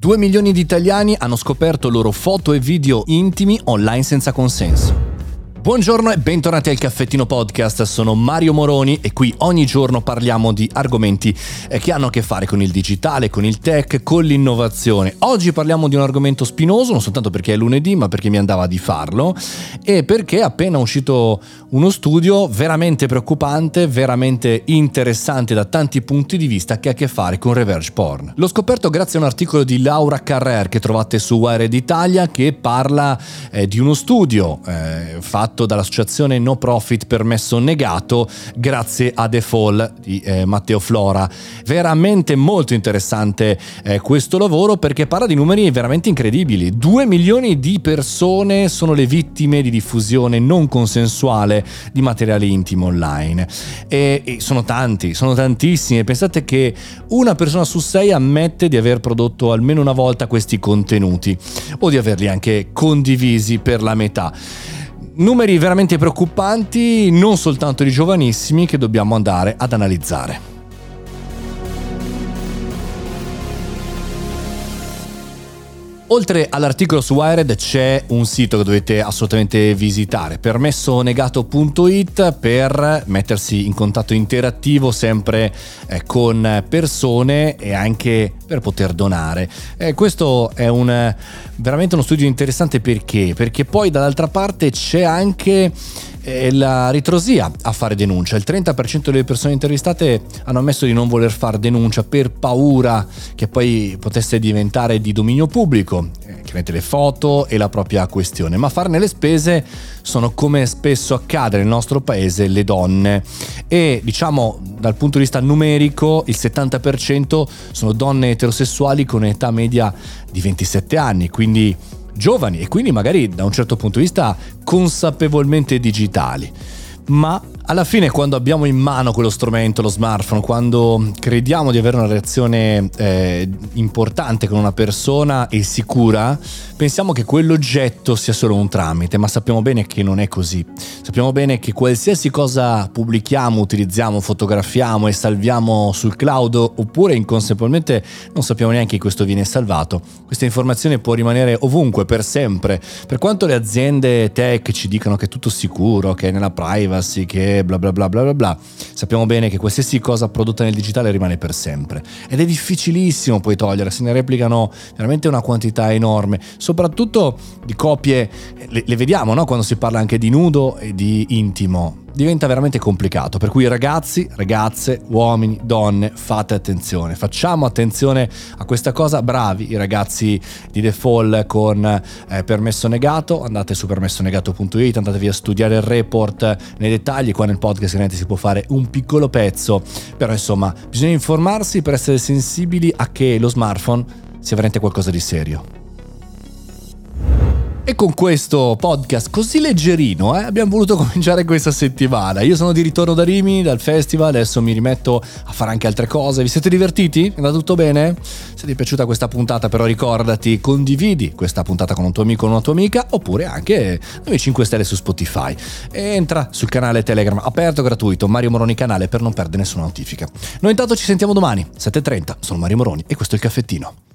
Due milioni di italiani hanno scoperto loro foto e video intimi online senza consenso. Buongiorno e bentornati al Caffettino Podcast, sono Mario Moroni e qui ogni giorno parliamo di argomenti eh, che hanno a che fare con il digitale, con il tech, con l'innovazione. Oggi parliamo di un argomento spinoso, non soltanto perché è lunedì, ma perché mi andava di farlo e perché è appena uscito uno studio veramente preoccupante, veramente interessante da tanti punti di vista che ha a che fare con revenge porn. L'ho scoperto grazie a un articolo di Laura Carrer che trovate su Wired Italia che parla eh, di uno studio eh, fatto fatto dall'associazione no profit permesso negato grazie a The Fall di eh, Matteo Flora. Veramente molto interessante eh, questo lavoro perché parla di numeri veramente incredibili. 2 milioni di persone sono le vittime di diffusione non consensuale di materiale intimo online. E, e sono tanti, sono tantissimi. Pensate che una persona su sei ammette di aver prodotto almeno una volta questi contenuti o di averli anche condivisi per la metà. Numeri veramente preoccupanti, non soltanto di giovanissimi, che dobbiamo andare ad analizzare. Oltre all'articolo su Wired c'è un sito che dovete assolutamente visitare, permessonegato.it per mettersi in contatto interattivo sempre eh, con persone e anche per poter donare. Eh, questo è un, veramente uno studio interessante perché? Perché poi dall'altra parte c'è anche la ritrosia a fare denuncia. Il 30% delle persone intervistate hanno ammesso di non voler fare denuncia per paura che poi potesse diventare di dominio pubblico, eh, chiaramente le foto e la propria questione, ma farne le spese sono come spesso accade nel nostro paese le donne e diciamo dal punto di vista numerico il 70% sono donne eterosessuali con età media di 27 anni, quindi giovani e quindi magari da un certo punto di vista consapevolmente digitali. Ma alla fine quando abbiamo in mano quello strumento, lo smartphone, quando crediamo di avere una reazione eh, importante con una persona e sicura, pensiamo che quell'oggetto sia solo un tramite, ma sappiamo bene che non è così. Sappiamo bene che qualsiasi cosa pubblichiamo, utilizziamo, fotografiamo e salviamo sul cloud oppure inconsapevolmente non sappiamo neanche che questo viene salvato, questa informazione può rimanere ovunque, per sempre. Per quanto le aziende tech ci dicano che è tutto sicuro, che è nella privacy, che bla bla bla bla bla bla. Sappiamo bene che qualsiasi cosa prodotta nel digitale rimane per sempre ed è difficilissimo poi togliere, se ne replicano veramente una quantità enorme, soprattutto di copie, le, le vediamo no? quando si parla anche di nudo e di intimo diventa veramente complicato. Per cui ragazzi, ragazze, uomini, donne, fate attenzione. Facciamo attenzione a questa cosa. Bravi i ragazzi di Fall con eh, permesso negato. Andate su permessonegato.it, andatevi a studiare il report nei dettagli. Qua nel podcast si può fare un piccolo pezzo. Però insomma, bisogna informarsi per essere sensibili a che lo smartphone sia veramente qualcosa di serio. E con questo podcast così leggerino eh, abbiamo voluto cominciare questa settimana. Io sono di ritorno da Rimini, dal festival, adesso mi rimetto a fare anche altre cose. Vi siete divertiti? È andato tutto bene? Se ti è piaciuta questa puntata però ricordati, condividi questa puntata con un tuo amico o una tua amica oppure anche noi 5 stelle su Spotify. E entra sul canale Telegram aperto gratuito Mario Moroni canale per non perdere nessuna notifica. Noi intanto ci sentiamo domani 7.30, sono Mario Moroni e questo è il caffettino.